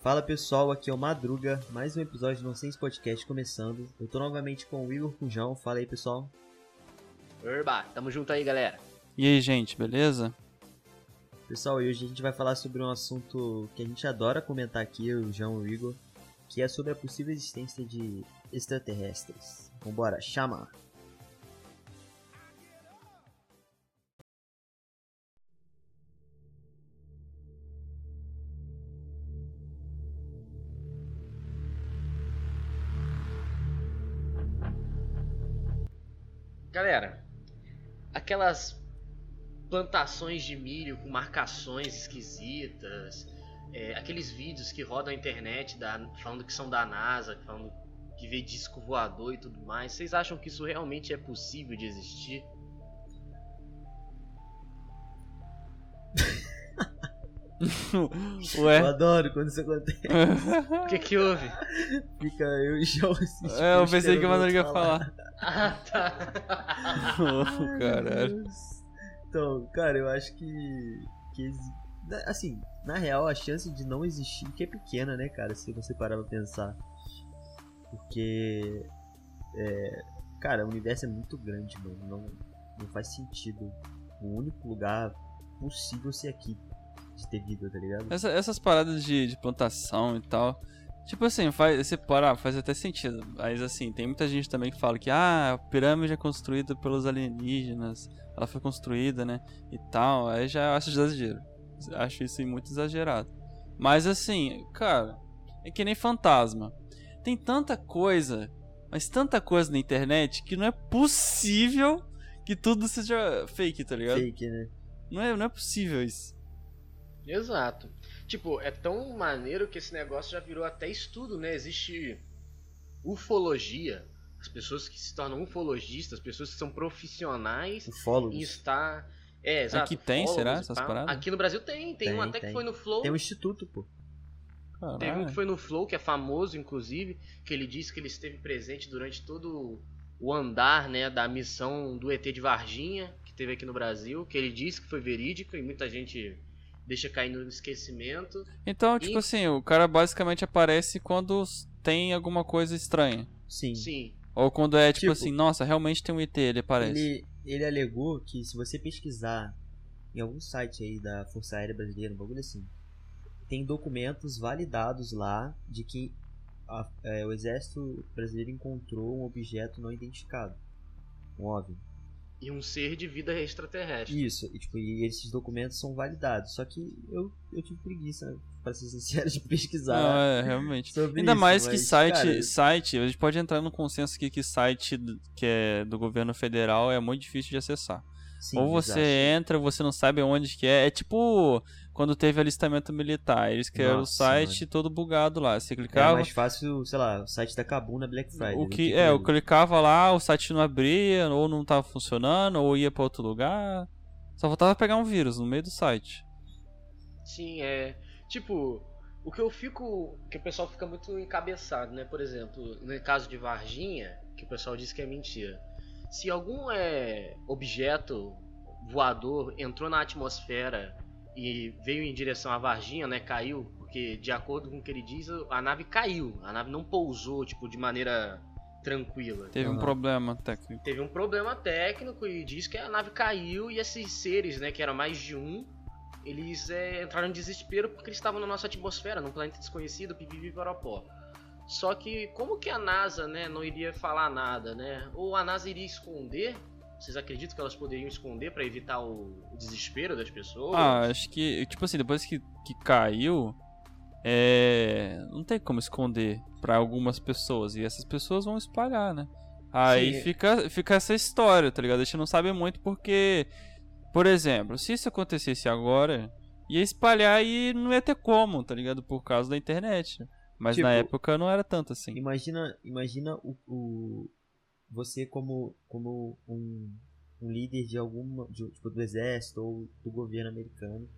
Fala pessoal, aqui é o Madruga, mais um episódio do Nonsense Podcast começando. Eu tô novamente com o Igor Cunjão, fala aí pessoal. Urba, tamo junto aí galera. E aí gente, beleza? Pessoal, hoje a gente vai falar sobre um assunto que a gente adora comentar aqui, o João e o Igor, que é sobre a possível existência de extraterrestres. Vambora, chama! Galera, aquelas plantações de milho com marcações esquisitas, é, aqueles vídeos que rodam a internet da, falando que são da NASA, falando que vê disco voador e tudo mais, vocês acham que isso realmente é possível de existir? Ué? Eu adoro quando isso acontece. O que que houve? Fica eu e João tipo, É, eu pensei que o Madruga ia outro falar. Ah, tá. Oh, caralho. Então, cara, eu acho que. que assim, na real, a chance de não existir que é pequena, né, cara? Se você parar pra pensar. Porque. É, cara, o universo é muito grande, mano. Não, não faz sentido. O único lugar possível ser aqui de ter vida, tá ligado? Essa- essas paradas de, de plantação e tal. Tipo assim, faz, você parar, faz até sentido. Mas assim, tem muita gente também que fala que ah, a pirâmide é construída pelos alienígenas. Ela foi construída, né? E tal. Aí já acho exagero. Acho isso muito exagerado. Mas assim, cara, é que nem fantasma. Tem tanta coisa, mas tanta coisa na internet que não é possível que tudo seja fake, tá ligado? Fake, né? Não é, não é possível isso. Exato. Tipo, é tão maneiro que esse negócio já virou até estudo, né? Existe ufologia. As pessoas que se tornam ufologistas, as pessoas que são profissionais Ufólogos. em estar. É, exato. Aqui tem, será, essas pá. paradas? Aqui no Brasil tem, tem, um Tem, até tem. que foi no Flow. Tem um instituto, pô. Teve um Caralho. que foi no Flow, que é famoso, inclusive, que ele disse que ele esteve presente durante todo o andar, né, da missão do ET de Varginha, que teve aqui no Brasil, que ele disse que foi verídico e muita gente deixa cair no esquecimento. Então, tipo E- assim, o cara basicamente aparece quando tem alguma coisa estranha. Sim. Sim, Ou quando é tipo, Tipo, assim, nossa, realmente tem um ET, ele aparece. Ele, ele alegou que se você pesquisar em algum site aí da Força Aérea Brasileira, um bagulho assim, tem documentos validados lá de que a- é, o Exército Brasileiro encontrou um objeto não identificado. Um OVNI. E um ser de vida extraterrestre. Isso, e, tipo, e esses documentos são validados. Só que eu, eu tive preguiça, pra ser sincero, de pesquisar. Não, é, realmente. sobre Ainda isso, mais que mas, site, cara, site, a gente pode entrar no consenso aqui que site do- que é do governo federal é muito difícil de acessar. sim, ou você exato. entra, você não sabe onde que é. É tipo quando teve alistamento militar, eles criaram o Nossa, site todo bugado lá. Você É clicava, mais fácil, sei lá, o site da Kabum na Black Friday. O do que é, eu clicava lá, o site não abria, ou não tava funcionando, ou ia pra outro lugar. Só faltava pegar um vírus no meio do site. Sim, é. Tipo, o que eu fico. que o pessoal fica muito encabeçado, né? Por exemplo, no caso de Varginha, que o pessoal diz que é mentira. Se algum é, objeto voador entrou na atmosfera e veio em direção a Varginha, né? Caiu, porque de acordo com o que ele diz, a nave caiu. A nave não pousou, tipo, de maneira tranquila. Teve um problema técnico. Teve um problema técnico e diz que a nave caiu e esses seres, né, que eram mais de um, eles é, entraram em desespero porque eles estavam na nossa atmosfera, num planeta desconhecido, pipipi paropó. Só que como que a NASA, né, não iria falar nada, né? Ou a NASA iria esconder? Vocês acreditam que elas poderiam esconder pra evitar o, o desespero das pessoas? Ah, acho que, tipo assim, depois que, que caiu, é. Não tem como esconder pra algumas pessoas. E essas pessoas vão espalhar, né? Aí Sim. fica, fica essa história, tá ligado? A gente não sabe muito porque. Por exemplo, se isso acontecesse agora, ia espalhar e não ia ter como, tá ligado? Por causa da internet. Mas na Tipo, época não era tanto assim. Imagina, imagina o, o- você como como um, um líder de alguma. De, tipo, do exército ou do governo americano.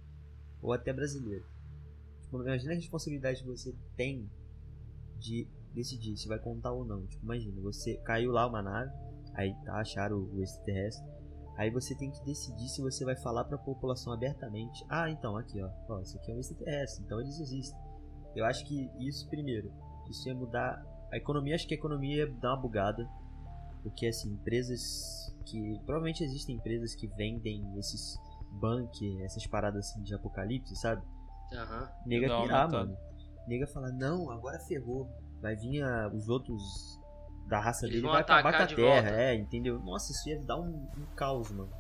Ou até brasileiro. Tipo, imagina a responsabilidade que você tem de decidir se vai contar ou não. Tipo, imagina, você caiu lá uma nave, aí tá, acharam o extraterrestre. Aí você tem que decidir se você vai falar para a população abertamente. Ah, então, aqui ó, ó, isso aqui é um extraterrestre, então eles existem. Eu acho que isso primeiro, isso ia mudar a economia, acho que a economia ia dar uma bugada. Porque assim, empresas que. Provavelmente existem empresas que vendem esses bunker, essas paradas assim de apocalipse, sabe? Aham. Nega Dá uma pirar, mano. Nega falar, não, agora ferrou. Vai vir a- os outros da raça Eles dele vai acabar atacar com a de terra, volta. é, entendeu? Nossa, isso ia dar um, um caos, mano.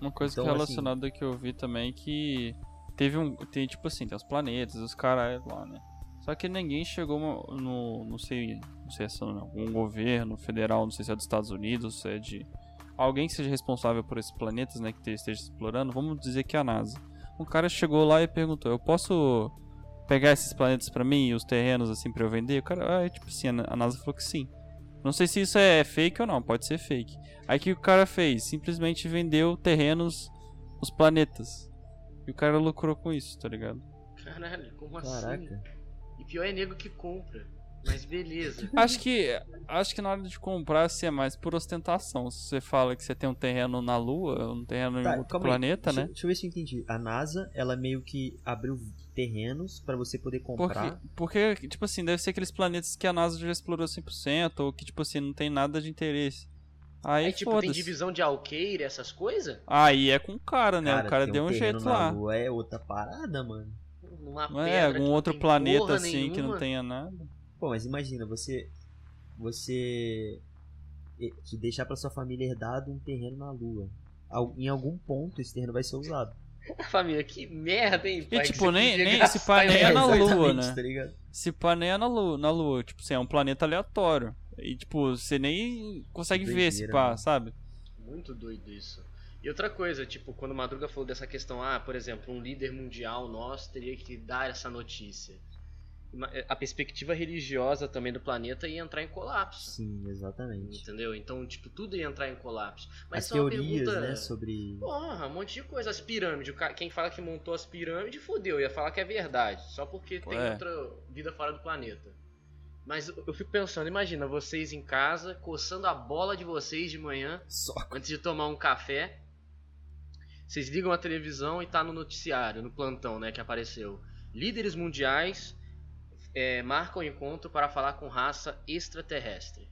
Uma coisa Então, que assim- relacionada que eu vi também é que teve um. Tem tipo assim, tem os planetas, os caras lá, né? Só que ninguém chegou no. não sei. Não sei se é algum governo federal, não sei se é dos Estados Unidos, se é de. Alguém que seja responsável por esses planetas, né? Que te- esteja explorando, vamos dizer que é a NASA. Um cara chegou lá e perguntou: Eu posso pegar esses planetas pra mim e os terrenos assim pra eu vender? O cara, ah, tipo assim, a Na- a NASA falou que sim. Não sei se isso é fake ou não, pode ser fake. Aí o que o cara fez? Simplesmente vendeu terrenos, os planetas. E o cara lucrou com isso, tá ligado? Caralho, como assim? E pior é nego que compra. Mas beleza. Acho que acho que na hora de comprar assim, é mais por ostentação. Se você fala que você tem um terreno na Lua, um terreno Tá, em outro calma aí. planeta, deixa, né? Deixa eu ver se eu entendi. A NASA, ela meio que abriu terrenos pra você poder comprar. Porque, porque, tipo assim, deve ser aqueles planetas que a NASA já explorou 100%, ou que, tipo assim, não tem nada de interesse. Aí, Aí, tipo, tem divisão de alqueire, essas coisas? Aí é com o cara, né? o cara deu um terreno jeito na lá. Lua é outra parada, mano. Numa Não é algum outro planeta assim que não nenhuma. tenha nada. Pô, mas imagina, você. Você. e- Te deixar pra sua família herdado um terreno na Lua. Em algum ponto esse terreno vai ser usado. Família, que merda, hein, pai? que tipo, nem- nem pai em nem é na. Lua, né? Tá? Se pá, nem é na Lua, na Lua. Tipo assim, é um planeta aleatório. E, tipo, você nem consegue ver esse Doideira, pá, mano. sabe? Muito doido isso. E outra coisa, tipo, quando o Madruga falou dessa questão, ah, por exemplo, um líder mundial nosso teria que dar essa notícia. Ima- A perspectiva religiosa também do planeta ia entrar em colapso. Sim, exatamente. Entendeu? Então, tipo, tudo ia entrar em colapso. Mas As é uma teorias, pergunta... né, sobre. Porra, um monte de coisa. As pirâmides. Quem fala que montou as pirâmides, fodeu. Ia falar que é verdade. Só porque tem É. outra vida fora do planeta. Mas eu fico pensando, imagina vocês em casa, coçando a bola de vocês de manhã, Só. antes de tomar um café. Vocês ligam a televisão e tá no noticiário, no plantão, né, que apareceu. Líderes mundiais é, marcam encontro para falar com raça extraterrestre.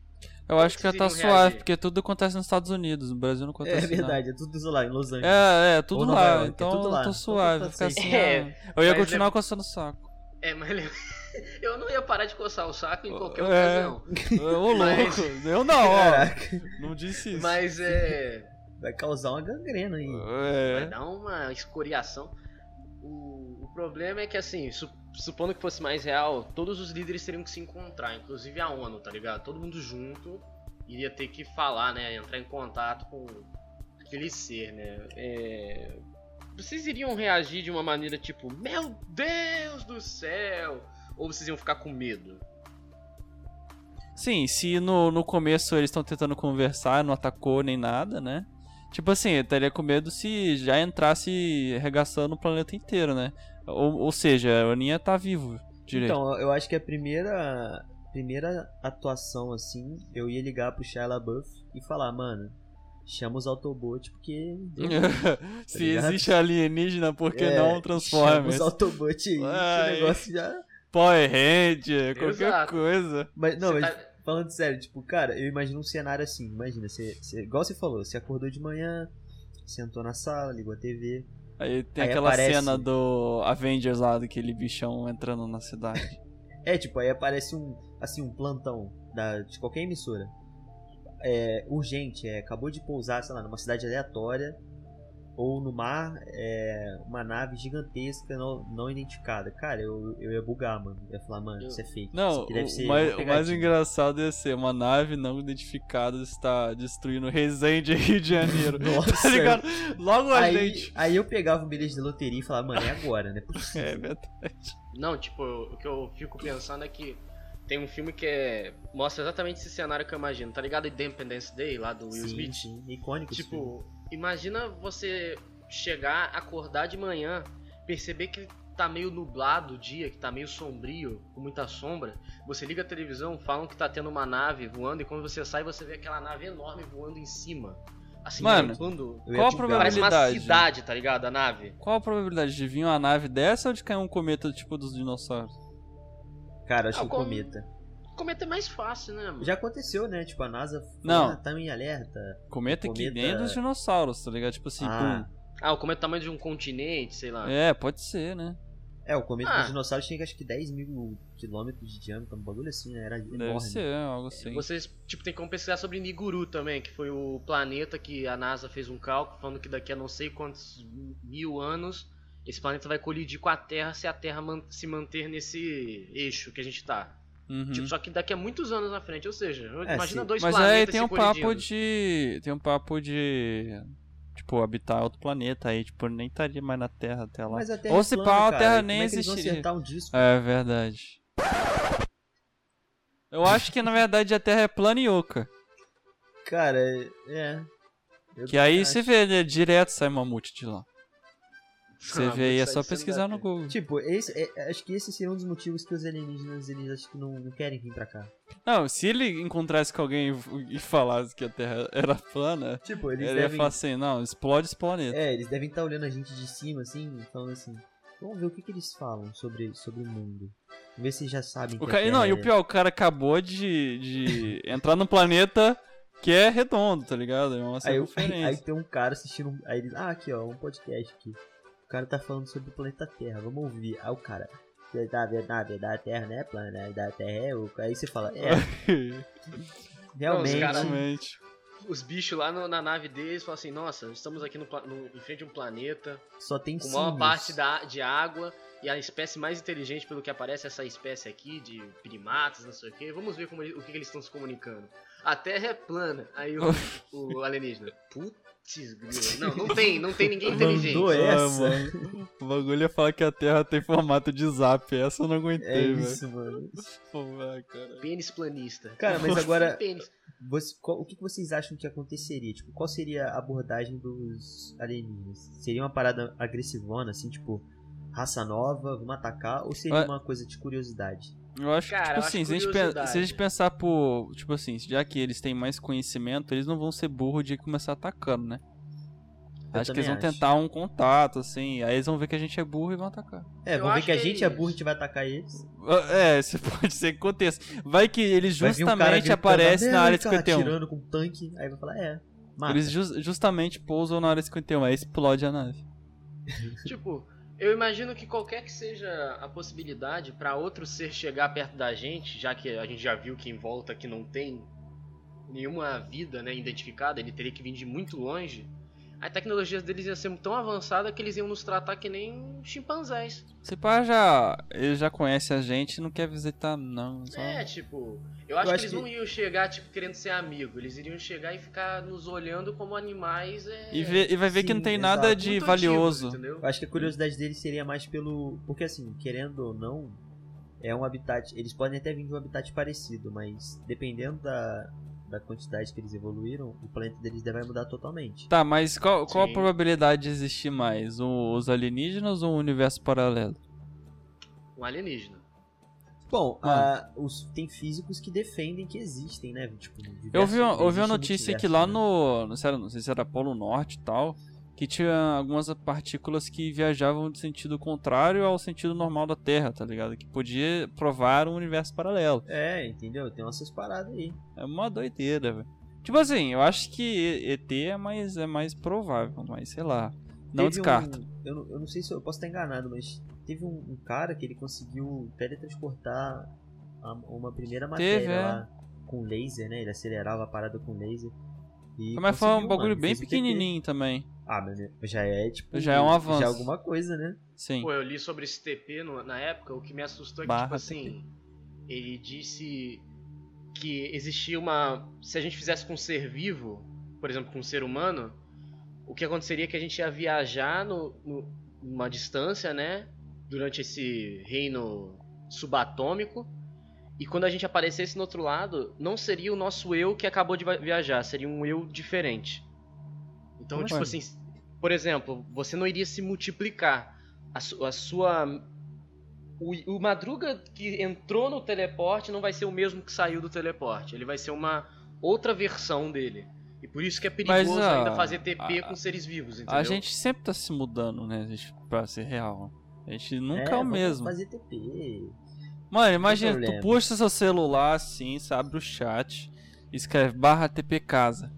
Eu acho que já tá suave, reagir? porque tudo acontece nos Estados Unidos. No Brasil não acontece É nada. verdade, é tudo lá em Los Angeles. É, é, tudo lá. York, é então tudo lá. eu tô Então suave. tá ficar safe. assim, É, eu ia mas continuar é- coçando o saco. É, mas eu não ia parar de coçar o saco em qualquer É. ocasião. Ô, Mas- louco. Eu não, ó. Caraca, Não disse isso. Mas é. Vai causar uma gangrena aí. Vai É. dar uma escoriação. O, o problema é que, assim, su- supondo que fosse mais real, todos os líderes teriam que se encontrar, inclusive a ONU, tá ligado? Todo mundo junto iria ter que falar, né? Entrar em contato com aquele ser, né? É, Vocês iriam reagir de uma maneira tipo, meu Deus do céu! Ou vocês iam ficar com medo? Sim, se no, no começo eles estão tentando conversar, não atacou nem nada, né? Tipo assim, eu estaria com medo se já entrasse arregaçando o planeta inteiro, né? Ou, ou seja, o Aninha tá vivo direito. Então, eu acho que a primeira primeira atuação assim, eu ia ligar pro Shia LaBeouf e falar, mano, chama os Autobot porque se ligado? existe alienígena, por que É, não Chama Transformers? os Autobot aí, o negócio já Power Ranger, qualquer Exato. coisa. Mas não, Você mas tá- falando sério, tipo, cara, eu imagino um cenário assim, imagina, você, você- igual você falou, você acordou de manhã, sentou na sala, ligou a TV, Aí tem Aí aquela aparece- cena do Avengers lá, daquele bichão entrando na cidade. É, tipo, aí aparece um, assim, um plantão da, de qualquer emissora. É, urgente, é, acabou de pousar, sei lá, numa cidade aleatória ou no mar, é, uma nave gigantesca não, não identificada. Cara, eu, eu ia bugar, mano. Eu ia falar, mano, isso é fake. isso Não, aqui deve o, ser mais, o mais pegadinha." engraçado ia ser uma nave não identificada está destruindo Resende, Rio de Janeiro. Nossa, tá ligado? Logo a Aí, gente. aí eu pegava um bilhete de loteria e falava, mano, é agora, né? É verdade. Não, tipo, o que eu fico pensando é que tem um filme que é, mostra exatamente esse cenário que eu imagino, tá ligado? Independence Day, lá do Will sim, Smith. sim, icônico. Tipo, imagina você chegar, acordar de manhã, perceber que tá meio nublado o dia, que tá meio sombrio, com muita sombra. Você liga a televisão, falam que tá tendo uma nave voando, e quando você sai, você vê aquela nave enorme voando em cima. Assim, Mano, quando Qual a te- Parece uma probabilidade? cidade, tá ligado? A nave. Qual a probabilidade de vir uma nave dessa ou de cair um cometa tipo dos dinossauros? Cara, acho Ah, que o cometa. Cometa é mais fácil, né, mano? Já aconteceu, né? Tipo, a NASA Não. ah, tá em alerta. Cometa, que Cometa- nem dos dinossauros, tá ligado? Tipo assim, ah, Ah, o cometa é o tamanho de um continente, sei lá. pum. É, pode ser, né? é, o cometa Ah. dos dinossauros tinha acho que 10 mil quilômetros de diâmetro, um bagulho assim, né? Era Deve enorme. ser, algo assim. Vocês, tipo, tem como pesquisar sobre Niguru também, que foi o planeta que a NASA fez um cálculo falando que daqui a não sei quantos mil anos esse planeta vai colidir com a Terra se a Terra man- se manter nesse eixo que a gente tá. Uhum. Tipo, só que daqui a muitos anos na frente, ou seja, É, imagina sim. dois Mas planetas aí tem se um papo colidindo. de. Tem um papo de. Tipo, habitar outro planeta aí, tipo, nem estaria mais na Terra até lá. Mas a Terra Ou é se plana, pá, a cara, Terra como nem é existiria. um disco? É verdade. Eu acho que na verdade a Terra é plana e oca. Cara, é. Eu Que aí acho. você vê, né, direto sai mamute de lá. Você Ah, vê aí, é só de pesquisar no Google. Tipo, esse, é- acho que esse seria um dos motivos que os alienígenas eles acho que não, não querem vir pra cá. Não, se ele encontrasse com alguém e falasse que a Terra era plana, Tipo, eles ele ia devem. falar assim, não, explode esse planeta. É, eles devem estar olhando a gente de cima, assim, falando assim. Vamos ver o que, que eles falam sobre, sobre o mundo. Vamos ver se eles já sabem O que a cara, Terra não, e é- o pior, o cara acabou de, de entrar num planeta que é redondo, tá ligado? É uma Aí, eu- aí, aí tem um cara assistindo. um- Aí ele. Ah, aqui ó, um podcast aqui. O cara tá falando sobre o planeta Terra, vamos ouvir. Aí o cara. Na verdade, da Terra não é plana, da Terra é oca. Aí você fala, é, realmente. Não, os Realmente. Os bichos lá no- na nave deles falam assim, nossa, estamos aqui no, no- em frente a um planeta Só tem com maior parte da, de água e a espécie mais inteligente pelo que aparece é essa espécie aqui de primatas, não sei o que. Vamos ver como o que, que eles estão se comunicando. A Terra é plana. Aí o, o alienígena, grila. Não, não tem, não tem ninguém inteligente. Mandou Ah, essa. mano. O bagulho ia falar que a Terra tem formato de zap. Essa eu não É aguentei, velho. isso, mano. Pô, velho, cara. Pênis planista. Cara, mas agora, você- qual- o que vocês acham que aconteceria? Tipo, qual seria a abordagem dos alienígenas? Seria uma parada agressivona, assim, tipo, raça nova, vamos atacar? Ou seria Ué. uma coisa de curiosidade? Eu acho Cara, que, tipo assim, se a, gente se a gente pensar por. Tipo assim, já que eles têm mais conhecimento, eles não vão ser burros de começar atacando, né? Eu acho que eles vão acho. tentar um contato, assim. Aí eles vão ver que a gente é burro e vão atacar. É, vamos ver que a é gente é burro, a gente vai atacar eles. É, isso pode ser que aconteça. Vai que eles um justamente gritando, aparecem na área "América", 51. atirando com um tanque, aí vai falar, é, mata. Eles jus- justamente pousam na área 51, aí explode a nave. Tipo, eu imagino que qualquer que seja a possibilidade pra outro ser chegar perto da gente, já que a gente já viu que em volta que não tem nenhuma vida né, identificada, ele teria que vir de muito longe. A tecnologia deles ia ser tão avançada que eles iam nos tratar que nem chimpanzés. Se pá, já. Eles já conhecem a gente e não quer visitar, não. Só... É, tipo, eu acho Eu que acho eles não iam chegar, tipo, querendo ser amigo. Eles iriam chegar e ficar nos olhando como animais. É... E, vê- e vai ver que Sim, não tem nada exato. de muito valioso. entendeu? Eu acho que a curiosidade deles seria mais pelo. Porque assim, querendo ou não, é um habitat. Eles podem até vir de um habitat parecido, mas dependendo da, da quantidade que eles evoluíram, o planeta deles vai mudar totalmente. Tá, mas qual, qual a probabilidade de existir mais? O- os alienígenas ou o universo paralelo? Um alienígena. Bom, Ah. os, tem físicos que defendem que existem, né? Tipo, Eu vi, uma- eu vi uma um notícia que lá né? no. Não sei, não sei se era Polo Norte e tal. Que tinha algumas partículas que viajavam de sentido contrário ao sentido normal da Terra, tá ligado? Que podia provar um universo paralelo. É, entendeu? Tem essas paradas aí. É uma doideira, velho. Tipo assim, eu acho que ET é mais, é mais provável, mas sei lá. Não Teve descarta. um- eu, não, eu não sei se eu, posso estar enganado, mas teve um, um cara que ele conseguiu teletransportar a- uma primeira matéria Teve, é. lá com laser, né? Ele acelerava a parada com laser. Mas foi um bagulho mano, bem pequenininho também. Ah, mas já é tipo. Já é um avanço. Já é alguma coisa, né? Sim. Pô, eu li sobre esse TP no- na época, o que me assustou é que, Barra tipo assim, ele disse que existia uma. Se a gente fizesse com um ser vivo, por exemplo, com um ser humano, o que aconteceria é que a gente ia viajar no, no- numa distância, né? Durante esse reino subatômico. E quando a gente aparecesse no outro lado, não seria o nosso eu que acabou de viajar, seria um eu diferente. Então, Como tipo assim? assim, por exemplo, você não iria se multiplicar. A, su- a sua. O, o Madruga que entrou no teleporte não vai ser o mesmo que saiu do teleporte. Ele vai ser uma outra versão dele. E por isso que é perigoso Mas, ah, ainda fazer TP a- com seres vivos, entendeu? A gente sempre tá se mudando, né? Gente, pra ser real. A gente nunca é, o vamos mesmo. fazer TP. Mano, imagina, tu puxa seu celular assim, você abre o chat, escreve barra TP casa.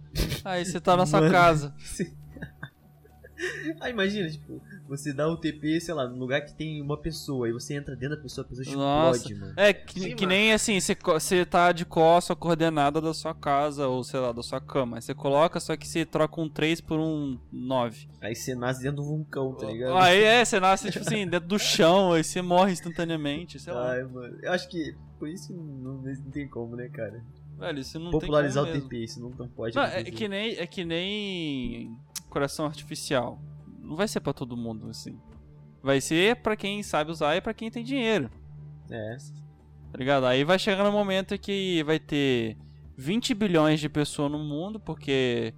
Aí você tá na sua Mano. casa. ah, imagina, tipo, você dá o TP, sei lá, num lugar que tem uma pessoa, aí você entra dentro da pessoa, a pessoa Nossa. explode, mano. É, que, Sim, que mano. nem assim, você, co- você tá de costa a coordenada da sua casa, ou sei lá, da sua cama. Aí você coloca, só que você troca um 3 por um 9. Aí você nasce dentro do vulcão, tá ligado? Aí é, você nasce, tipo assim, dentro do chão, aí você morre instantaneamente, sei lá. Ai, mano. Eu acho que por isso que não, não tem como, né, cara? Velho, isso não Popularizar tem o como mesmo. TP, isso não, não pode Não, é acontecer. que nem é que nem coração artificial. Não vai ser pra todo mundo assim. Vai ser pra quem sabe usar e pra quem tem dinheiro, É. tá ligado? Aí vai chegar no momento que vai ter 20 bilhões de pessoas no mundo, porque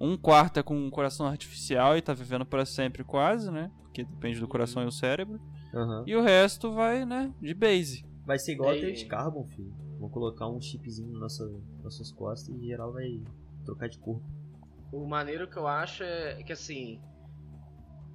um quarto é com um coração artificial e tá vivendo pra sempre quase, né? Porque depende do coração e o cérebro. Aham. E o resto vai, né, de base. Vai ser igual a Aí- teia de carbon, filho. Vou colocar um chipzinho nas nossa, nas nossas costas e geral vai trocar de corpo. O maneiro que eu acho é que assim.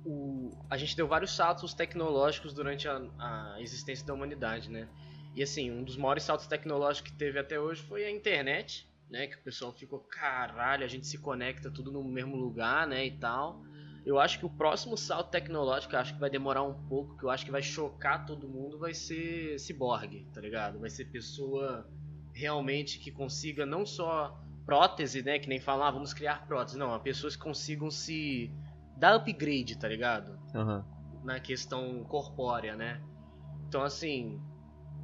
O, a gente deu vários saltos tecnológicos durante a, a existência da humanidade, né? E assim, um dos maiores saltos tecnológicos que teve até hoje foi a internet, né? Que o pessoal ficou, caralho, a gente se conecta tudo no mesmo lugar, né? E tal. Eu acho que o próximo salto tecnológico, acho que vai demorar um pouco, que eu acho que vai chocar todo mundo, vai ser ciborgue, tá ligado? Vai ser pessoa realmente que consiga não só prótese, né? Que nem falar, ah, vamos criar prótese. Não, pessoas que consigam se dar upgrade, tá ligado? Aham. Na questão corpórea, né? Então, assim,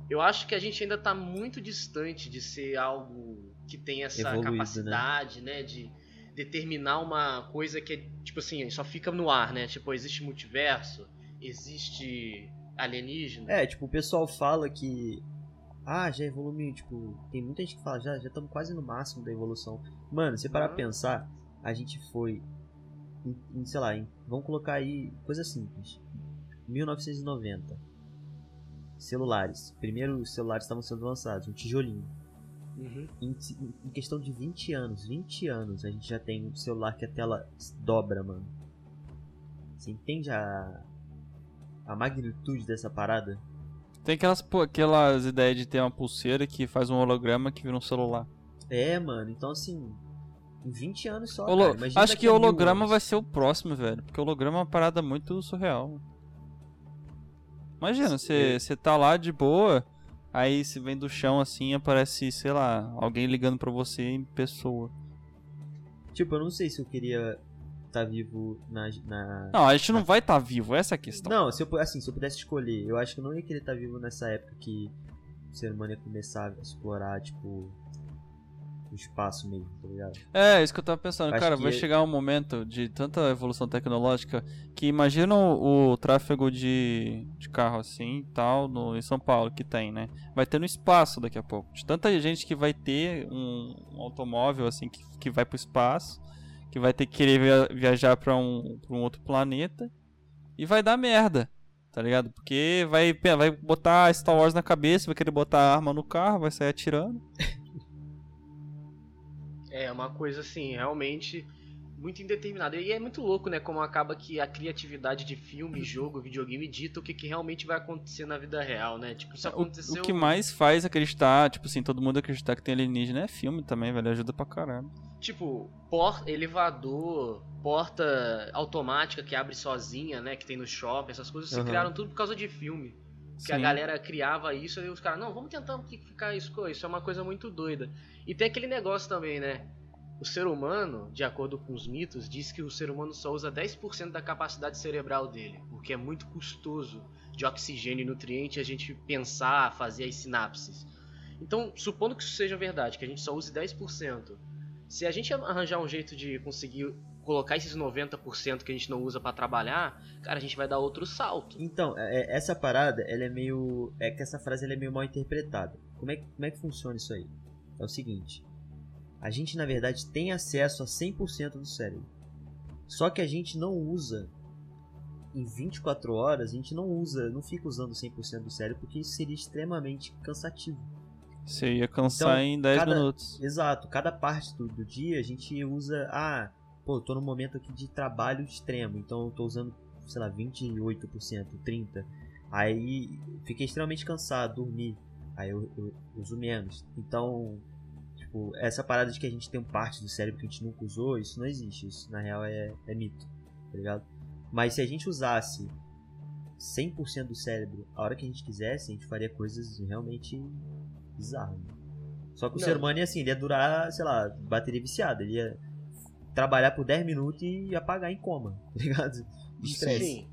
eu acho que a gente ainda tá muito distante de ser algo que tem essa Evoluído, né? capacidade, né? De determinar uma coisa que é, tipo assim, só fica no ar, né? Tipo, existe multiverso, existe alienígena. É, tipo, o pessoal fala que. Ah, já evoluiu, tipo, tem muita gente que fala, já já estamos quase no máximo da evolução. Mano, você parar Uhum. pensar, a gente foi. Em, em, sei lá, em- vamos colocar aí coisa simples. 1990. Celulares. Primeiro os celulares estavam sendo lançados, um tijolinho. Uhum. Em, em questão de 20 anos, 20 anos, a gente já tem um celular que a tela dobra, mano. Você entende a, a magnitude dessa parada? Tem aquelas, pô, aquelas ideias de ter uma pulseira que faz um holograma que vira um celular. É, mano, então assim, em 20 anos só. Holo- Acho que holograma vai ser o próximo, velho. Porque holograma é uma parada muito surreal. Imagina, você tá lá de boa, aí você vem do chão assim aparece, sei lá, alguém ligando pra você em pessoa. Tipo, eu não sei se eu queria estar vivo na. na... Não, a gente não vai estar tá vivo, essa é a questão. Não, se eu, assim, se eu pudesse escolher, eu acho que eu não ia querer estar vivo nessa época que o ser humano ia começar a explorar, tipo, o espaço mesmo, tá ligado? É, isso que eu tava pensando. Acho Cara, vai é- chegar um momento de tanta evolução tecnológica que imagina o, o tráfego de, de carro assim e tal no, em São Paulo que tem, né? Vai ter no espaço daqui a pouco. De tanta gente que vai ter um, um automóvel assim que, que vai pro espaço, que vai ter que querer via- viajar pra um, pra um outro planeta e vai dar merda. Tá ligado? Porque vai, vai botar Star Wars na cabeça, vai querer botar arma no carro, vai sair atirando. É uma coisa assim, realmente muito indeterminada. E é muito louco, né? Como acaba que a criatividade de filme, jogo, videogame dita o que, que realmente vai acontecer na vida real, né? Tipo, isso O, aconteceu. o que mais faz acreditar, tipo assim, todo mundo acreditar que tem alienígena é filme também, velho. Ajuda pra caralho. Tipo, por... elevador, porta automática que abre sozinha, né? Que tem no shopping, essas coisas se Aham. criaram tudo por causa de filme. Que a Sim. galera criava isso e os caras, não, vamos tentar ficar isso, isso é uma coisa muito doida. E tem aquele negócio também, né? O ser humano, de acordo com os mitos, diz que o ser humano só usa 10% da capacidade cerebral dele, porque é muito custoso de oxigênio e nutriente a gente pensar, fazer as sinapses. Então, supondo que isso seja verdade, que a gente só use 10%, se a gente arranjar um jeito de conseguir colocar esses 90% que a gente não usa pra trabalhar, cara, a gente vai dar outro salto. Então, é- é- essa parada, ela é meio. É que essa frase é meio mal interpretada. Como é, como é que funciona isso aí? É o seguinte: a gente na verdade tem acesso a 100% do cérebro. Só que a gente não usa em 24 horas, a gente não usa, não fica usando 100% do cérebro, porque isso seria extremamente cansativo. Você ia cansar Então, em 10 cada- minutos. Exato, cada parte do, do dia a gente usa, ah, pô, eu tô num momento aqui de trabalho extremo, então eu tô usando, sei lá, 28%, 30%. Aí fiquei extremamente cansado, dormi. Aí eu, eu uso menos. Então, tipo, essa parada de que a gente tem parte do cérebro que a gente nunca usou, isso não existe. Isso na real é, é mito, tá ligado? Mas se a gente usasse 100% do cérebro a hora que a gente quisesse, a gente faria coisas realmente bizarras. né? Só que o Não. ser humano ia assim, ele ia durar, sei lá, bateria viciada. Ele ia trabalhar por 10 minutos e apagar em coma, tá ligado? Sim.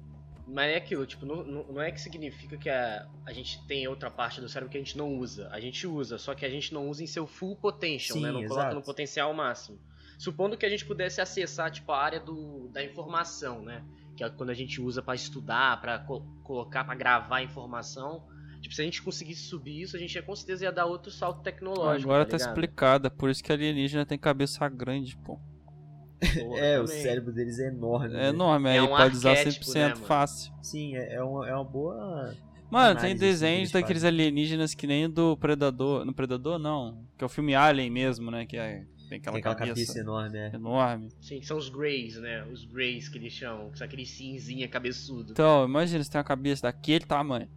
Mas é aquilo, tipo, não, não, é que significa que a, a gente tem outra parte do cérebro que a gente não usa. A gente usa, só que a gente não usa em seu full potential, Sim, né? Não exato. coloca no potencial máximo. Supondo que a gente pudesse acessar, tipo, a área do, da informação, né? Que é quando a gente usa pra estudar, pra co- colocar, pra gravar informação. Tipo, se a gente conseguisse subir isso, a gente ia, com certeza ia dar outro salto tecnológico. Agora tá, tá ligado? explicado, é por isso que alienígena tem cabeça grande, pô. Porra, É, o também. cérebro deles é enorme. É né? enorme, aí É um pode usar arquétipo, 100% né, fácil. Sim, é, é, uma, é uma boa. Mano, tem assim, desenhos que eles daqueles alienígenas que nem do Predador. No Predador, não. Que é o filme Alien mesmo, né? Que é, tem aquela, tem aquela cabeça, cabeça enorme, é. enorme. Sim, são os Greys, né? Os Greys que eles chamam, que são aquele cinzinha cabeçudo. Então, imagina se tem uma cabeça daquele tamanho.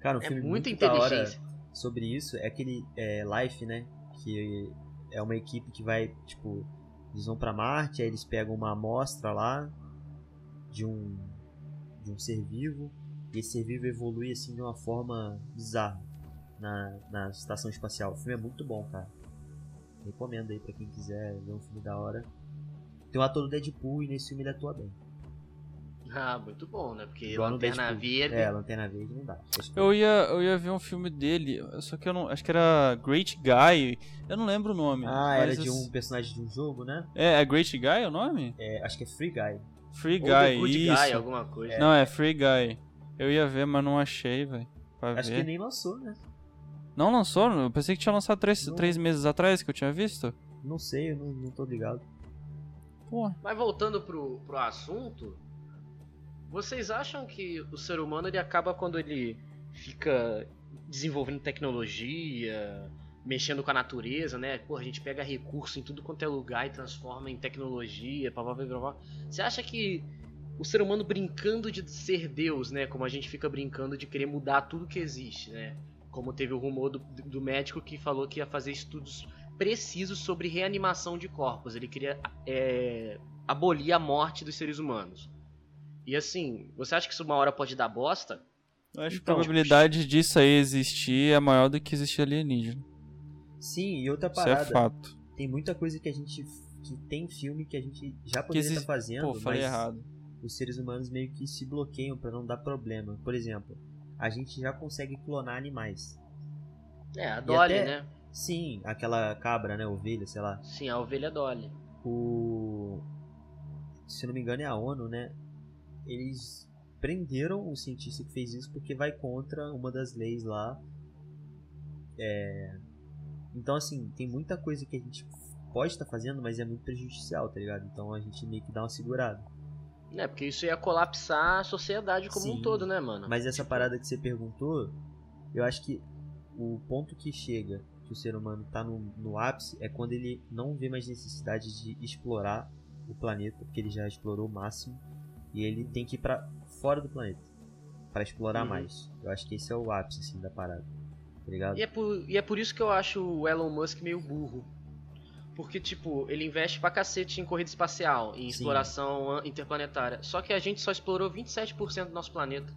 Cara, um é filme muito inteligência. sobre isso é aquele é, Life, né? Que é uma equipe que vai, tipo, eles vão pra Marte, aí eles pegam uma amostra lá de um de um ser vivo e esse ser vivo evolui assim de uma forma bizarra na, na estação espacial. O filme é muito bom, cara. Recomendo aí pra quem quiser ver um filme da hora. Tem o ator do Deadpool e nesse filme ele atua bem. Ah, muito bom, né? Porque Igual Lanterna Deadpool. Verde. É, Lanterna Verde não dá. Eu ia, eu ia ver um filme dele, só que eu não. Acho que era Great Guy. Eu não lembro o nome. Ah, era de um personagem de um jogo, né? É, é Great Guy o nome? É, acho que é Free Guy. Free Ou The Guy, Good isso. Guy, alguma coisa. Não, é Free Guy. Eu ia ver, mas não achei, velho. Acho ver. que nem lançou, né? Não lançou? Eu pensei que tinha lançado três, Não. três meses atrás que eu tinha visto. Não sei, eu não, não tô ligado. Pô. Mas voltando pro, pro assunto, vocês acham que o ser humano ele acaba quando ele fica desenvolvendo tecnologia, mexendo com a natureza, né? Pô, a gente pega recurso em tudo quanto é lugar e transforma em tecnologia, pá, pá, pá. Você acha que o ser humano brincando de ser Deus, né? Como a gente fica brincando de querer mudar tudo que existe, né? Como teve o rumor do, do médico que falou que ia fazer estudos precisos sobre reanimação de corpos. Ele queria é, abolir a morte dos seres humanos. E assim, você acha que isso uma hora pode dar bosta? Eu acho que Então, a probabilidade disso aí existir é maior do que existir alienígena. Sim, e outra Isso é parada. fato. tem muita coisa que a gente. que tem filme que a gente já poderia estar existe... fazendo, Pô, falei mas errado. os seres humanos meio que se bloqueiam pra não dar problema. Por exemplo, a gente já consegue clonar animais. É, a Dolly, até- né? Sim, aquela cabra, né? Ovelha, sei lá. Sim, a ovelha Dolly. O. Se eu não me engano, é a ONU, né? Eles prenderam o cientista que fez isso porque vai contra uma das leis lá. É... Então, assim, tem muita coisa que a gente pode estar fazendo, mas é muito prejudicial, tá ligado? Então a gente meio que dá uma segurada. É, porque isso ia colapsar a sociedade como um Sim, todo, né, mano? Mas essa parada que você perguntou, eu acho que o ponto que chega, que o ser humano tá no, no ápice, é quando ele não vê mais necessidade de explorar o planeta, porque ele já explorou o máximo, e ele tem que ir pra fora do planeta para explorar Uhum. mais. Eu acho que esse é o ápice assim da parada. Tá ligado? E é, por, e é por isso que eu acho o Elon Musk meio burro. Porque, tipo, ele investe pra cacete em corrida espacial, em Sim. exploração an- interplanetária. Só que a gente só explorou 27% do nosso planeta.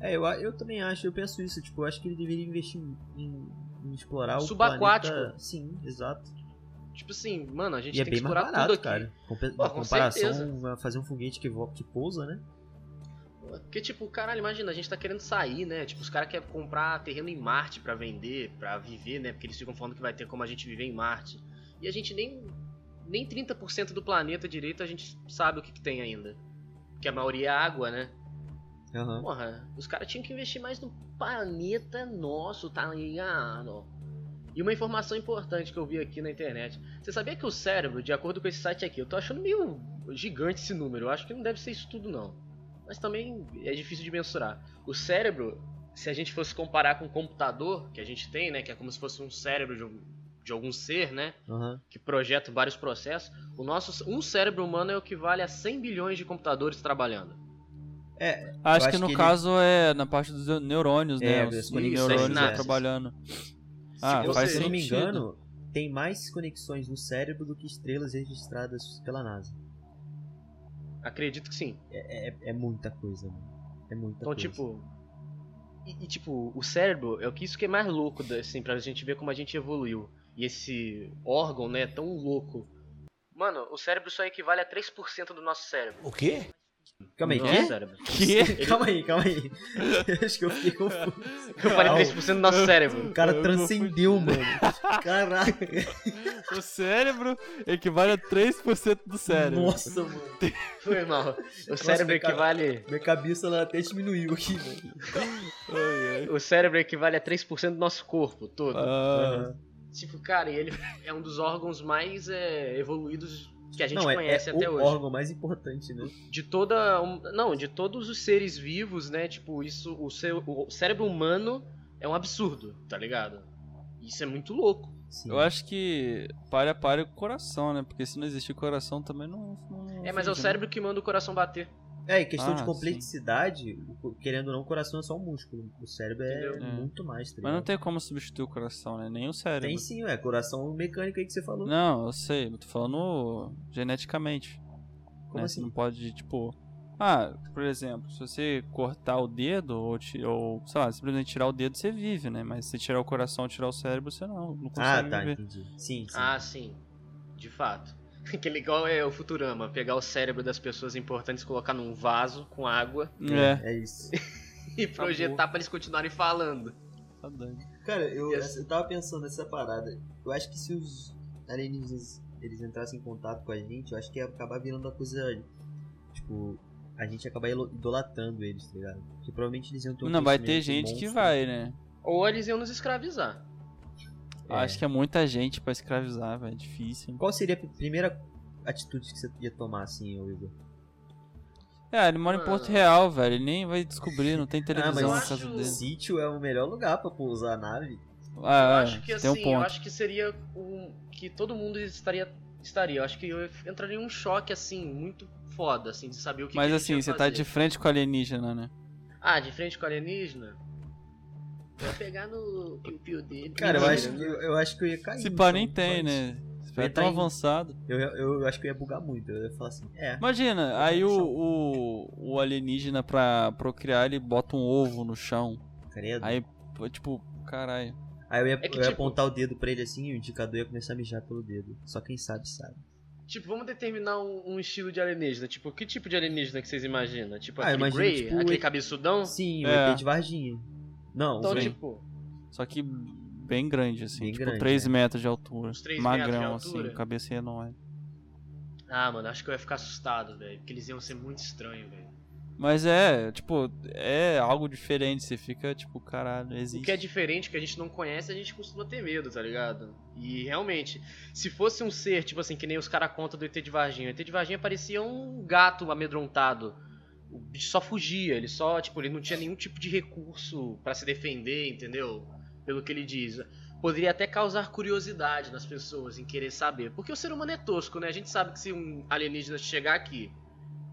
É, eu, eu também acho, eu penso isso, tipo, eu acho que ele deveria investir em, em- explorar o Subaquático. planeta. Sim, exato. Tipo assim, mano, a gente E é tem que bem mais explorar barato, tudo aqui. cara. Compa- Pô, com comparação certeza. a fazer um foguete que, que pousa, né? Porque, tipo, caralho, imagina, a gente tá querendo sair, né? Tipo, os caras querem comprar terreno em Marte pra vender, pra viver, né? Porque eles ficam falando que vai ter como a gente viver em Marte. E a gente nem, nem 30% do planeta direito a gente sabe o que, que tem ainda. Porque a maioria é água, né? Aham. Porra, os caras tinham que investir mais no planeta nosso, tá ligado? E uma informação importante que eu vi aqui na internet. Você sabia que o cérebro, de acordo com esse site aqui, eu tô achando meio gigante esse número. Eu acho que não deve ser isso tudo, não. Mas também é difícil de mensurar. O cérebro, se a gente fosse comparar com o computador que a gente tem, né? Que é como se fosse um cérebro de, de algum ser, né? Aham. Que projeta vários processos. O nosso, um cérebro humano é o que vale a 100 bilhões de computadores trabalhando. Acho Eu que acho no que ele- caso é na parte dos neurônios, É, né? Os neurônios trabalhando. Ah, você- Se eu não me engano, tem mais conexões no cérebro do que estrelas registradas pela NASA. Acredito que sim. É, é, é muita coisa, mano. É muita Então, coisa. tipo. E, e, tipo, o cérebro é o que isso que é mais louco, da- assim, pra gente ver como a gente evoluiu. E esse órgão, né, é tão louco. Mano, o cérebro só equivale a 3% do nosso cérebro. O quê? Calma aí, cérebro. Que? Calma aí, calma aí. Acho que eu fiquei confuso. Eu falei 3% do nosso cérebro. O cara Eu transcendeu, mano. Caraca. O cérebro equivale a 3% do cérebro. Nossa, mano. Foi mal. O cérebro equivale. Minha cabeça ela até diminuiu aqui, ai. O cérebro equivale a 3% do nosso corpo todo. Ah. Tipo, cara, e ele é um dos órgãos mais é, evoluídos que a gente Não, é, conhece é até o hoje. órgão mais importante, né? de toda um- não de todos os seres vivos né tipo isso o, seu, o cérebro humano é um absurdo tá ligado isso é muito louco Sim. eu acho que para a para com o coração, né? Porque se não existir coração também não. não é mas é o né? cérebro que manda o coração bater É, em questão Ah, de sim. complexidade, o- querendo ou não, o coração é só um músculo. O cérebro é Entendeu? É. muito mais, tá Mas não tem como substituir o coração, né? Nem o cérebro. Tem sim, é coração mecânico aí que você falou. Não, eu sei, eu tô falando geneticamente. Como né? assim? Você não pode, tipo. Ah, por exemplo, se você cortar o dedo ou, ou sei lá, simplesmente tirar o dedo, você vive, né? Mas se tirar o coração ou tirar o cérebro, você não, não Ah, consegue tá, viver. entendi. Sim, sim. ah sim de fato Aquele igual é o Futurama, pegar o cérebro das pessoas importantes, colocar num vaso com água É, É isso. e projetar pra eles continuarem falando. tá doido. Cara, eu, Yes. eu tava pensando nessa parada. Eu acho que se os alienígenas eles entrassem em contato com a gente, eu acho que ia acabar virando uma coisa. Tipo, a gente ia acabar idolatrando eles, tá ligado? Porque provavelmente eles iam ter um Não, vai ter gente que vai, né? Ou eles iam nos escravizar. É. Acho que é muita gente pra escravizar, velho. É difícil. hein? Qual seria a primeira atitude que você ia tomar assim, Igor? É, ele mora em Mano. Porto Real, velho. Ele nem vai descobrir, não tem Ah, televisão mas na casa acho- dele. Sítio é o melhor lugar pra pousar a nave. Ah, eu é, acho que tem assim, um eu ponto. acho que seria um que todo mundo estaria estaria. Eu acho que eu entraria em um choque assim muito foda assim de saber o que Mas que assim, você tá fazer. de frente com o alienígena, né? Ah, de frente com o alienígena? Eu ia pegar no piu-piu dele. Cara, eu acho, que, eu, eu acho que eu ia cair. Se pá, nem tem, mas né? Vai ia tão em- avançado. Eu, eu, eu acho que eu ia bugar muito. Eu ia falar assim, é. Imagina, aí o, o, o alienígena pra procriar, ele bota um ovo no chão. Credo. Aí, tipo, caralho. Aí eu ia, É que, eu ia tipo- apontar o dedo pra ele assim e o indicador ia começar a mijar pelo dedo. Só quem sabe, sabe. Tipo, vamos determinar um, um estilo de alienígena. Tipo, que tipo de alienígena que vocês imaginam? Tipo, Ah, aquele imagino, Grey? tipo, aquele cabeçudão? Sim, o É. ET de Varginha. Não, Então, o sim. tipo, Só que bem grande, assim. Bem tipo, grande, 3 né? metros de altura. Uns três Magrão, metros de altura? assim, cabeça enorme. ah, mano, acho que eu ia ficar assustado, velho. Porque eles iam ser muito estranhos, velho. Mas é, tipo, é algo diferente. Você fica, tipo, caralho, existe. O que é diferente, que a gente não conhece, a gente costuma ter medo, tá ligado? E realmente, se fosse um ser, tipo assim, que nem os caras contam do ET de Varginha. O ET de Varginha parecia um gato amedrontado. O bicho só fugia, ele só, tipo, ele não tinha nenhum tipo de recurso pra se defender, entendeu? Pelo que ele diz. Poderia até causar curiosidade nas pessoas em querer saber. Porque o ser humano é tosco, né? A gente sabe que se um alienígena chegar aqui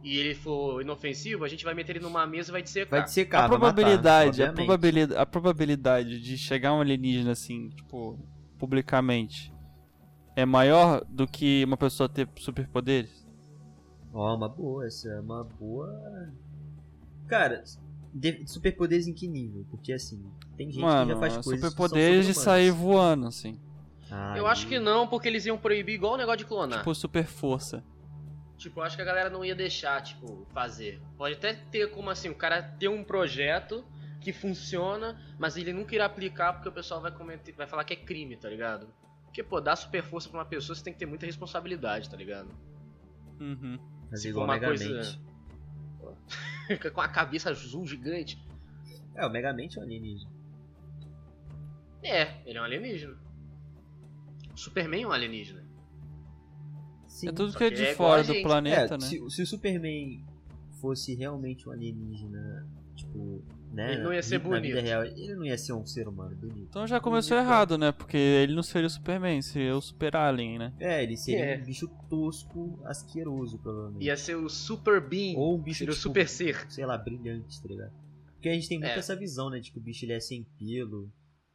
e ele for inofensivo, a gente vai meter ele numa mesa e vai dissecar. Vai dissecar, a vai matar, probabilidade, a probabilidade, a probabilidade de chegar um alienígena assim, tipo, publicamente, é maior do que uma pessoa ter superpoderes? Ó, uma boa, essa é uma boa. Cara, de- superpoderes em que nível? Porque assim, tem gente que já Mano, faz coisas. superpoderes de sair voando, assim. Ah, Eu acho que não, porque eles iam proibir igual o negócio de clonar. Tipo, super força. Tipo, eu acho que a galera não ia deixar, tipo, fazer. Pode até ter como assim, o cara ter um projeto que funciona, mas ele nunca irá aplicar porque o pessoal vai comentar, vai falar que é crime, tá ligado? Porque, pô, dar super força pra uma pessoa, você tem que ter muita responsabilidade, tá ligado? Uhum. Mas se igual for uma Megamente. coisa- Fica com a cabeça azul gigante. É, o Megamente é um alienígena. É, ele é um alienígena. Superman é um alienígena. Sim. É tudo que é de é fora do planeta, É, né? se, se o Superman fosse realmente um alienígena, tipo, né? Ele não ia ser vi- na vida bonito. real, ele não ia ser um ser humano bonito. Então já começou errado, né? Porque ele não seria o Superman, seria o Super Alien, né? É, ele seria É. um bicho tosco, asqueroso, provavelmente. Ia ser o Super Beam. Ou um bicho, seria o tipo, Super Ser. sei lá, brilhante, tá ligado? Porque a gente tem muito É. essa visão, né, de que o bicho ele é sem pelo.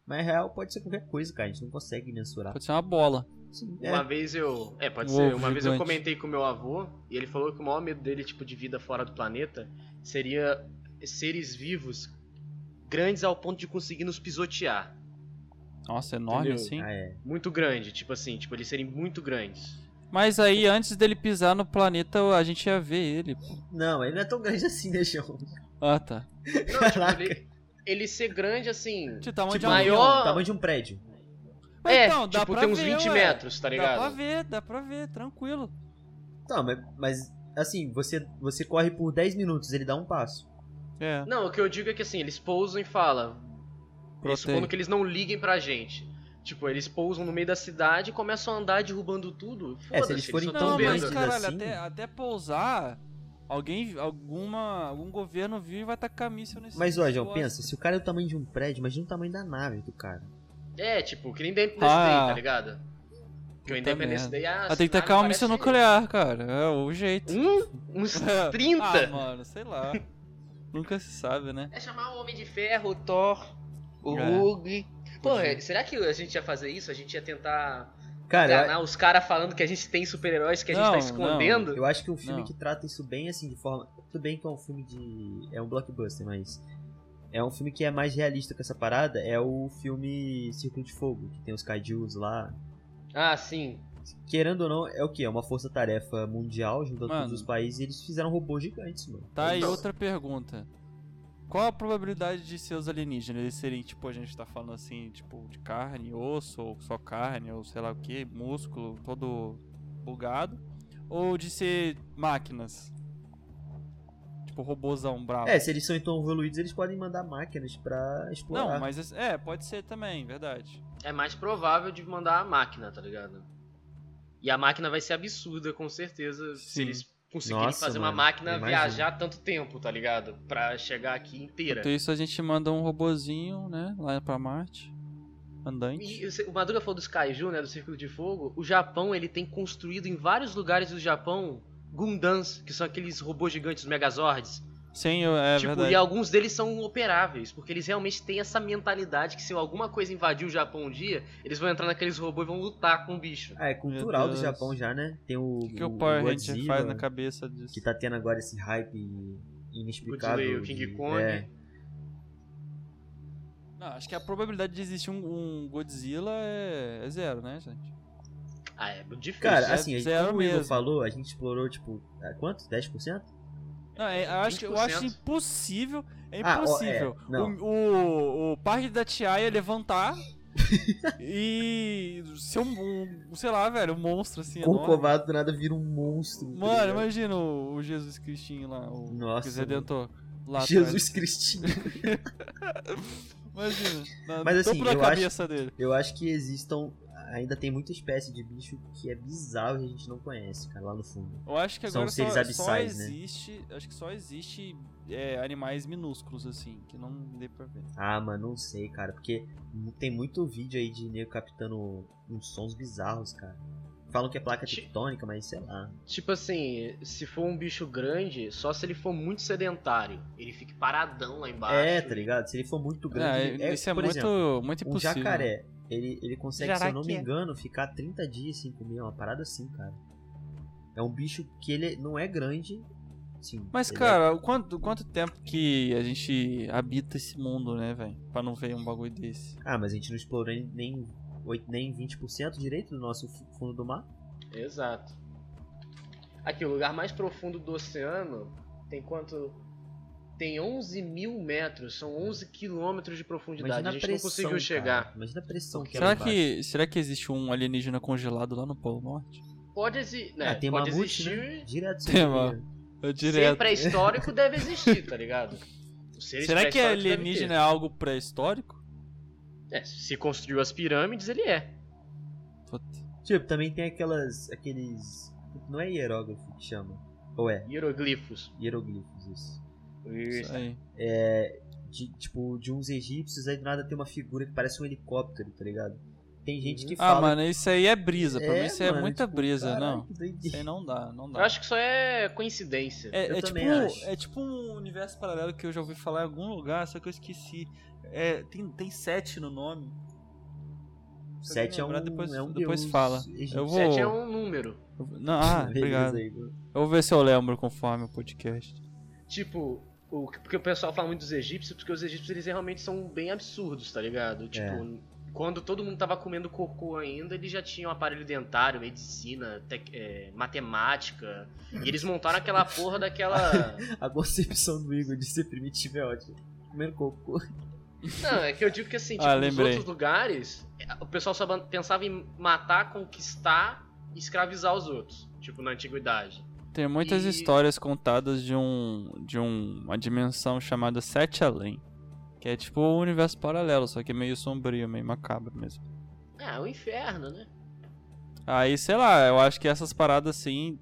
Mas real pode ser qualquer coisa, cara. A gente não consegue mensurar. Pode ser uma bola. Sim, Uma é. vez eu. É, pode Um ser. Uma vez eu gigante. comentei com meu avô e ele falou que o maior medo dele, tipo, de vida fora do planeta, seria seres vivos grandes ao ponto de conseguir nos pisotear. Nossa, enorme Entendeu? assim. Ah, é. Muito grande, tipo assim, tipo, eles serem muito grandes. Mas aí, antes dele pisar no planeta, a gente ia ver ele. pô. Não, ele não é tão grande assim, né, João? Ah, tá. Não, tipo, ele, ele ser grande assim. De tamanho Tipo, de um maior- avião. tamanho de um prédio. Mas é, então, dá tipo, pra tem uns ver, 20 ué. metros, tá Dá pra ligado? ver, dá pra ver, tranquilo. Não, mas, mas assim, você, você corre por 10 minutos, ele dá um passo. É. Não, o que eu digo é que assim, eles pousam e falam. Protege. Supondo que eles não liguem pra gente. Tipo, eles pousam no meio da cidade e começam a andar derrubando tudo. É, se Foda-se, eles forem só tão tão Não, mas vendo. caralho, assim- até, até pousar, alguém, alguma, algum governo vir e vai tacar míssil nesse Mas, ó, João, pensa, se o cara é o tamanho de um prédio, imagina o tamanho da nave do cara. É, tipo, que nem Independence Ah. Day, tá ligado? Que o Independence. Day, ah, Ah, tem que tacar um míssil nuclear, cara. É o jeito. Um? Uns 30? ah, mano, sei lá. Nunca se sabe, né? É chamar o Homem de Ferro, o Thor, o É. Hulk. Pô, é, será que a gente ia fazer isso? A gente ia tentar Cara, eu, enganar os caras falando que a gente tem super-heróis que a gente Não, tá escondendo? eu acho que um filme Não. que trata isso bem, assim, de forma. Tudo bem que é um filme de. É um blockbuster, mas. É um filme que é mais realista com essa parada. É o filme Círculo de Fogo, que tem os kaijus lá. Ah, sim. Querendo ou não, é o que? É uma força-tarefa mundial, juntando Mano. todos os países, e eles fizeram robôs gigantes, mano. Tá aí Então- outra pergunta. Qual a probabilidade de ser os alienígenas? Eles serem, tipo, a gente tá falando assim, tipo, de carne, osso, ou só carne, ou sei lá o que, músculo, todo bugado? Ou de ser máquinas? Tipo, robôzão bravo. É, se eles são então evoluídos, eles podem mandar máquinas pra explorar. Não, mas é, é, pode ser também, verdade. É mais provável de mandar a máquina, tá ligado? E a máquina vai ser absurda, com certeza, se Sim. eles conseguirem Nossa, fazer uma mano, máquina imagino. viajar tanto tempo, tá ligado? Pra chegar aqui inteira. Enquanto isso, a gente manda um robozinho, né, lá pra Marte. Andante. E o Madruga falou dos Kaiju, né, do Círculo de Fogo. O Japão, ele tem construído em vários lugares do Japão Gundams, que são aqueles robôs gigantes, os Megazords. Sim, eu- é tipo, verdade. e alguns deles são operáveis, porque eles realmente têm essa mentalidade que se alguma coisa invadir o Japão um dia, eles vão entrar naqueles robôs e vão lutar com o bicho. Ah, é cultural do. Japão já, né? Tem o. O que, que o o Power Ranger faz na cabeça disso? Que tá tendo agora esse hype inexplicável. Godzilla e o King de- Kong. É. Não, acho que a probabilidade de existir um, um Godzilla é, é zero, né, gente? Ah, é difícil. Cara, é assim, a gente, zero como o Igor falou, a gente explorou, tipo, é, quanto? 10%? Não, é, eu, acho, eu acho 20%. impossível. É Ah, ó, impossível. é, não. o, o, o parque da Tiaia levantar e ser um, um, sei lá, velho, um monstro assim. enorme. Corcovado do nada vira um monstro. tá Mano, imagina o, o Jesus Cristinho lá, o Nossa, Cristo Redentor. Lá Jesus Cristinho. atrás. Imagina, na, Mas, assim, topo da eu acho- cabeça dele. Eu acho que existam. Ainda tem muita espécie de bicho que é bizarro e a gente não conhece, cara, lá no fundo. Eu acho que São agora seres só, abissais, só né? existe. Acho que só existe é, animais minúsculos, assim, que não dê pra ver. Ah, mano, não sei, cara, porque tem muito vídeo aí de nego captando uns sons bizarros, cara. Falam que é placa tectônica, mas sei lá. Tipo assim, se for um bicho grande, só se ele for muito sedentário. Ele fique paradão lá embaixo. É, tá ligado? Se ele for muito grande. É, ele- é, isso é muito, exemplo, muito um impossível. jacaré, ele, ele consegue, se eu não me engano, ficar 30 dias sem comer, uma parada assim, cara. É um bicho que ele não é grande. Sim, Mas, ele cara, o quanto, quanto tempo que a gente habita esse mundo, né, velho? Pra não ver um bagulho desse. É... Ah, mas a gente não explorou nem, nem, oito- nem 20% direito do nosso fu- fundo do mar. Exato. Aqui, o lugar mais profundo do oceano tem quanto? Tem 11 mil metros, são 11 quilômetros de profundidade. Imagina a gente não conseguiu chegar. Cara. Imagina a pressão que é Será que, será que existe um alienígena congelado lá no Polo Norte? Pode, exi né, Ah, tem pode mamute, existir. né? Direto Tem, dinheiro. É Ser direto. pré-histórico deve existir, tá ligado? Será que alienígena é algo pré-histórico? É, se construiu as pirâmides, ele é. Puta. Tipo, também tem aquelas. aqueles Não é hierógrafo que chama. Ou é? Hieroglifos. Hieroglifos, isso. Isso aí. É. De, tipo, de uns egípcios, aí do nada tem uma figura que parece um helicóptero, tá ligado? Tem gente que Ah, fala. mano, isso aí é brisa. Pra É, mim isso aí é mano, muita tipo, brisa, caralho, não. Isso aí não dá, não dá. Eu acho que só é coincidência. É, Eu é tipo, acho. é tipo um universo paralelo que eu já ouvi falar em algum lugar, só que eu esqueci. É, tem, tem sete no nome. Se Sete é alguém um, lembrar, depois- é um depois deus fala. egípcio. Eu vou- Sete é um número. Não, ah, Beleza obrigado. aí, Eu vou ver se eu lembro conforme o podcast. Tipo, o, porque o pessoal fala muito dos egípcios, porque os egípcios eles realmente são bem absurdos, tá ligado? Tipo, É. quando todo mundo tava comendo cocô ainda, eles já tinham aparelho dentário, medicina, tec- é, matemática. E eles montaram aquela porra daquela. A concepção do Igor de ser primitivo é ótima. Comendo cocô. Não, é que eu digo que assim, tipo, Ah, nos outros lugares, o pessoal só pensava em matar, conquistar e escravizar os outros. Tipo, na antiguidade. Tem muitas E- histórias contadas de um de um, uma dimensão chamada Sete Além. Que é tipo um universo paralelo, só que é meio sombrio, meio macabro mesmo. É, o inferno, né? Aí, sei lá, eu acho que essas paradas assim.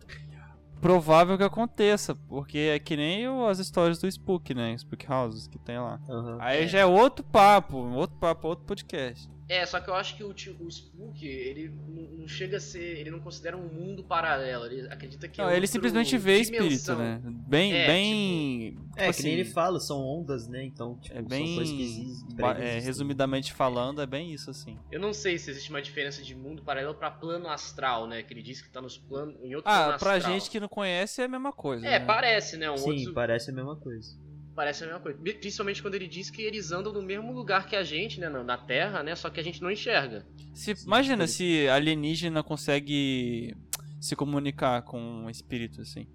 Provável que aconteça, porque é que nem o- as histórias do Spook, né? Spook Houses que tem lá. Aham. Aí É. já é outro papo, outro papo, outro podcast. É, só que eu acho que o, o Spook, ele não não chega a ser. Ele não considera um mundo paralelo. Ele acredita que Não, é ele simplesmente vê espírito, dimensão. né? Bem, É, bem. tipo É, que assim, nem ele fala, são ondas, né? Então, tipo, É são coisas que bem. existem. é, resumidamente falando, é bem isso, assim. Eu não sei se existe uma diferença de mundo paralelo pra plano astral, né? Que ele diz que tá nos planos. Em outro plano Ah, pra astral. gente que não conhece é a mesma coisa. É, né? parece, né? Um Sim, outro. parece a mesma coisa. Parece a mesma coisa. Principalmente quando ele diz que eles andam no mesmo lugar que a gente, né? Na Terra, né? Só que a gente não enxerga. Se, imagina se alienígena consegue se comunicar com um espírito, assim.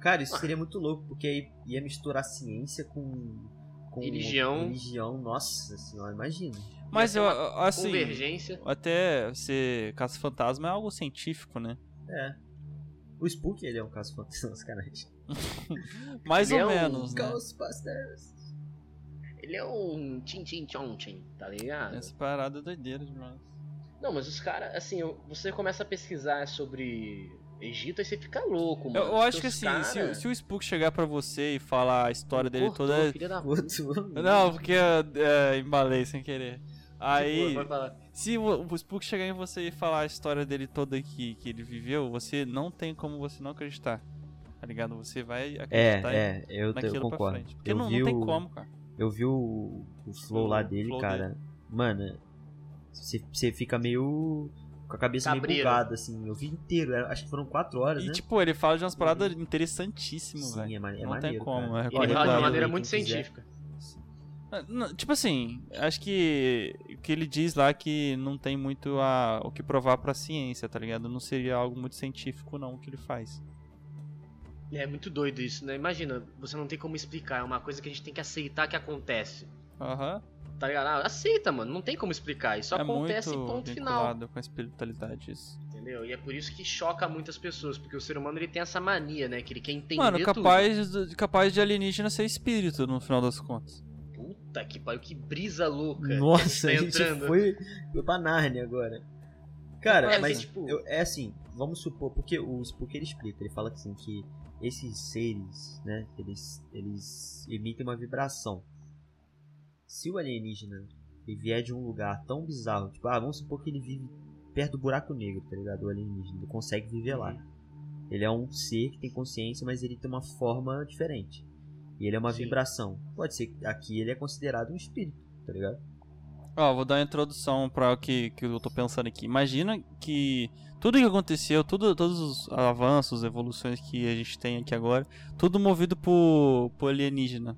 Cara, isso seria muito louco, porque aí ia misturar ciência com. com Religião. Religião, nossa senhora, imagina. Mas ser eu, assim, Convergência. até ser caça-fantasma é algo científico, né? É. O Spook, ele é um caso fantasma, sacanagem. Mais Ele ou é um menos, né? Ghostbusters. Ele é um Tchim Tchim Tchon Tchim, tá ligado? Essa parada é doideira demais. Não, mas os caras, assim, você começa a pesquisar sobre Egito e você fica louco, mano. Eu, eu acho que assim, se, cara- se o Spook chegar pra você e falar a história dele Cortou, toda. filha da puta. Não, porque eu é, embalei sem querer. Aí, Tipo, falar, se o, o Spook chegar em você e falar a história dele toda que, que ele viveu, você não tem como você não acreditar. Tá ligado? Você vai acreditar É, é, eu, eu naquilo pra concordo. frente. Porque Eu não, vi não tem o- como, cara. Eu vi o, o flow O lá dele, flow cara. Mano, você, você fica meio. com a cabeça meio Cabreiro. bugada, assim. Eu vi inteiro, acho que foram quatro horas, E né? tipo, ele fala de umas paradas interessantíssimas, Sim, velho. é, mane- é não maneiro, tem como, cara. é Ele fala de uma maneira muito científica. Ah, não, Tipo assim, acho que o que ele diz lá que não tem muito a, o que provar pra ciência, tá ligado? Não seria algo muito científico não o que ele faz. É muito doido isso, né? Imagina, você não tem como explicar, é uma coisa que a gente tem que aceitar que acontece. Aham. Tá ligado? Ah, aceita, mano, não tem como explicar, isso É acontece e muito ponto final. com a espiritualidade isso. Entendeu? E é por isso que choca muitas pessoas, porque o ser humano ele tem essa mania, né? Que ele quer entender Mano, tudo. capaz de, capaz de alienígena ser espírito no final das contas. Puta que pariu, que brisa louca. Nossa, a a gente gente tá entrando. foi, foi pra Narnia agora. Cara, É, mas tipo- eu- é assim, vamos supor, porque o Spook ele explica, ele fala assim que esses seres, né, eles, eles emitem uma vibração. Se o alienígena ele vier de um lugar tão bizarro, tipo, ah, vamos supor que ele vive perto do buraco negro, tá ligado? O alienígena, ele consegue viver lá. Ele é um ser que tem consciência, mas ele tem uma forma diferente. E ele é uma Sim. vibração. Pode ser que aqui ele é considerado um espírito, tá ligado? Ó, vou dar uma introdução para o que, que eu tô pensando aqui. Imagina que tudo que aconteceu, tudo, todos os avanços, evoluções que a gente tem aqui agora, tudo movido por, por alienígena.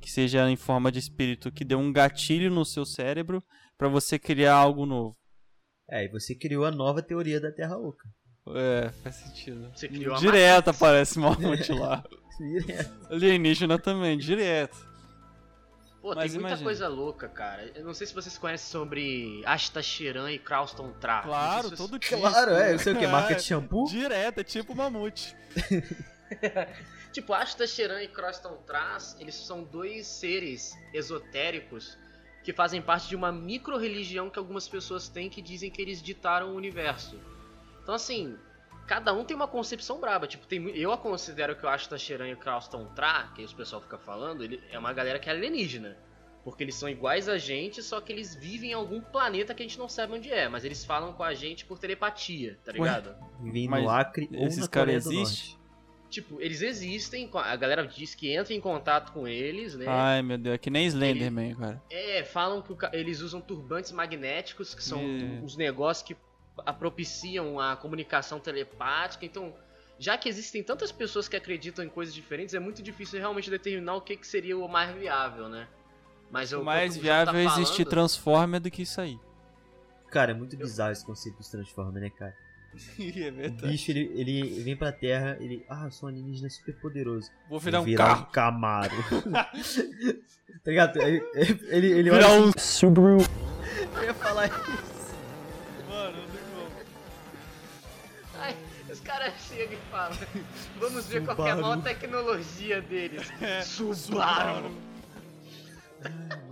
Que seja em forma de espírito, que deu um gatilho no seu cérebro para você criar algo novo. É, e você criou a nova teoria da Terra Oca. É, faz sentido. Você criou a Direto aparece Mamute lá. Direto. Alienígena também, direto. Pô, Mas tem muita imagina. coisa louca, cara. Eu não sei se vocês conhecem sobre Asta Sheeran e Crowston Tra. Claro, se todo dia. Claro, é. Não sei o que, marca de shampoo? Direto, é tipo mamute. Tipo, Asta Sheeran e Croston Traz, eles são dois seres esotéricos que fazem parte de uma micro-religião que algumas pessoas têm que dizem que eles ditaram o universo. Então, assim, cada um tem uma concepção braba. Tipo, tem, eu a considero que o Ashton Sheeran e o Carlston Tra, que o pessoal fica falando, ele é uma galera que é alienígena. Porque eles são iguais a gente, só que eles vivem em algum planeta que a gente não sabe onde é. Mas eles falam com a gente por telepatia, tá ligado? Vivem Mas no Acre ou esses caras existem? Tipo, eles existem, a galera diz que entra em contato com eles, né? Ai, meu Deus, é que nem Slenderman, cara. É, falam que o eles usam turbantes magnéticos, que são É. os negócios que a- propiciam a comunicação telepática. Então, já que existem tantas pessoas que acreditam em coisas diferentes, é muito difícil realmente determinar o que, que seria o mais viável, né? Mas O mais você viável tá é existir falando- Transformer do que isso aí. Cara, é muito bizarro esse conceito dos Transformers, né, cara? é O bicho, ele, ele vem pra Terra, ele... Ah, eu sou um alienígena super poderoso. Vou Vou virar um virar carro. um Camaro. tá ligado? Ele, ele, ele Virar olha... um Subaru. Eu ia falar isso. Os caras chegam e falam: Vamos ver qual que é a Subaru. nova tecnologia deles. É, Subaru. Não